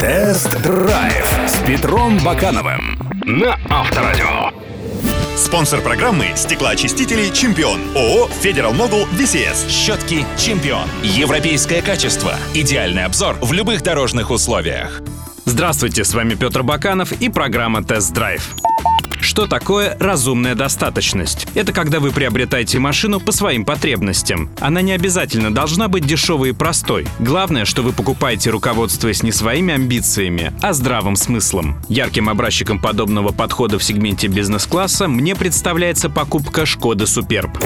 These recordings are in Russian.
Тест-драйв с Петром Бакановым на Авторадио. Спонсор программы «Стеклоочистители Чемпион» ООО «Федерал Могул ВСС». Щетки «Чемпион». Европейское качество. Идеальный обзор в любых дорожных условиях. Здравствуйте, с вами Петр Баканов и программа «Тест-драйв». Что такое разумная достаточность? Это когда вы приобретаете машину по своим потребностям. Она не обязательно должна быть дешевой и простой. Главное, что вы покупаете, руководствуясь не своими амбициями, а здравым смыслом. Ярким образчиком подобного подхода в сегменте бизнес-класса мне представляется покупка Шкода Суперб.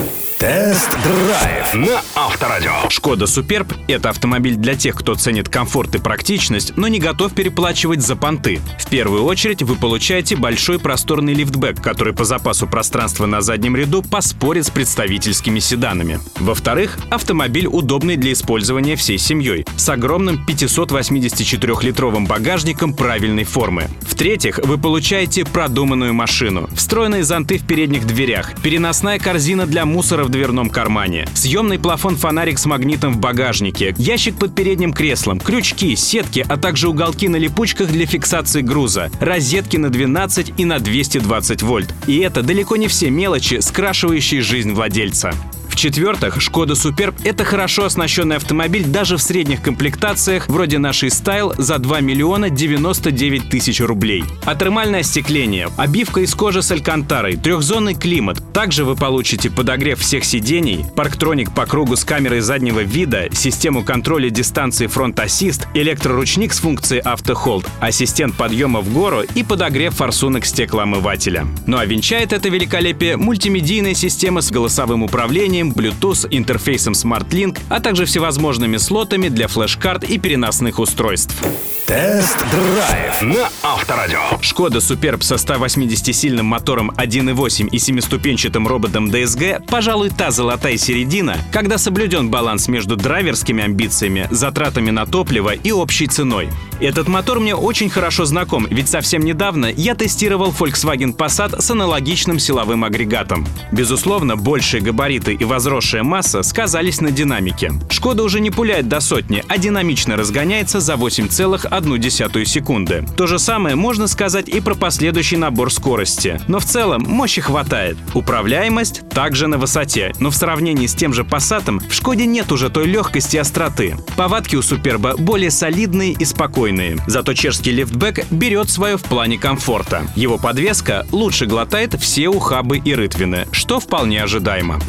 Тест-драйв на Авторадио. Шкода Суперб – это автомобиль для тех, кто ценит комфорт и практичность, но не готов переплачивать за понты. В первую очередь вы получаете большой просторный лифтбэк, который по запасу пространства на заднем ряду поспорит с представительскими седанами. Во-вторых, автомобиль удобный для использования всей семьей, с огромным 584-литровым багажником правильной формы. В-третьих, вы получаете продуманную машину, встроенные зонты в передних дверях, переносная корзина для мусора в дверном кармане, съемный плафон-фонарик с магнитом в багажнике, ящик под передним креслом, крючки, сетки, а также уголки на липучках для фиксации груза, розетки на 12 и на 220 вольт. И это далеко не все мелочи, скрашивающие жизнь владельца. В-четвертых, Шкода Суперб — это хорошо оснащенный автомобиль даже в средних комплектациях, вроде нашей Стайл, за 2 миллиона 99 тысяч рублей. Атермальное остекление, обивка из кожи с алькантарой, трехзонный климат. Также вы получите подогрев всех сидений, парктроник по кругу с камерой заднего вида, систему контроля дистанции фронт-ассист, электроручник с функцией автохолд, ассистент подъема в гору и подогрев форсунок стеклоомывателя. Ну а венчает это великолепие мультимедийная система с голосовым управлением, Bluetooth, интерфейсом SmartLink, а также всевозможными слотами для флеш-карт и переносных устройств. Тест-драйв на Авторадио. Шкода Суперб со 180-сильным мотором 1.8 и семиступенчатым роботом DSG, пожалуй, та золотая середина, когда соблюден баланс между драйверскими амбициями, затратами на топливо и общей ценой. Этот мотор мне очень хорошо знаком, ведь совсем недавно я тестировал Volkswagen Passat с аналогичным силовым агрегатом. Безусловно, большие габариты и возросшая масса сказались на динамике. Шкода уже не пуляет до сотни, а динамично разгоняется за 8,1 секунды. То же самое можно сказать и про последующий набор скорости. Но в целом мощи хватает. Управляемость также на высоте, но в сравнении с тем же Passat в Шкоде нет уже той легкости и остроты. Повадки у Суперба более солидные и спокойные. Зато чешский лифтбэк берет свое в плане комфорта. Его подвеска лучше глотает все ухабы и рытвины, что вполне ожидаемо.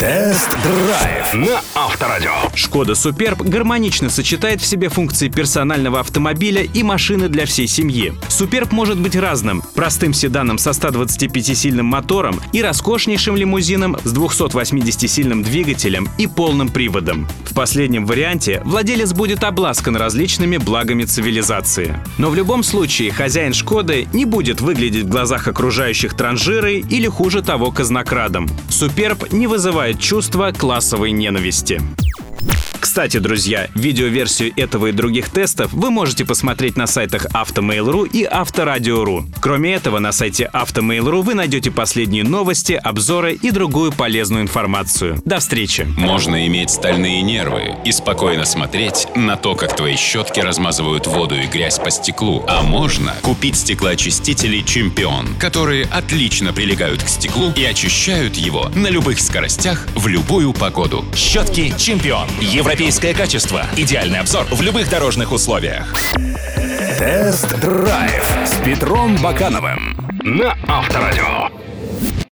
Тест-драйв на Авторадио. Шкода Суперб гармонично сочетает в себе функции персонального автомобиля и машины для всей семьи. Суперб может быть разным. Простым седаном со 125-сильным мотором и роскошнейшим лимузином с 280-сильным двигателем и полным приводом. В последнем варианте владелец будет обласкан различными благами цивилизации. Но в любом случае хозяин Шкоды не будет выглядеть в глазах окружающих транжирой или хуже того казнокрадом. Суперб не вызывает чувства классовой ненависти. Кстати, друзья, видеоверсию этого и других тестов вы можете посмотреть на сайтах Автомейл.ру и Авторадио.ру. Кроме этого, на сайте Автомейл.ру вы найдете последние новости, обзоры и другую полезную информацию. До встречи! Можно иметь стальные нервы и спокойно смотреть на то, как твои щетки размазывают воду и грязь по стеклу. А можно купить стеклоочистители «Чемпион», которые отлично прилегают к стеклу и очищают его на любых скоростях в любую погоду. Щетки «Чемпион». Европейское качество. Идеальный обзор в любых дорожных условиях. Тест-драйв с Петром Бакановым на Авторадио.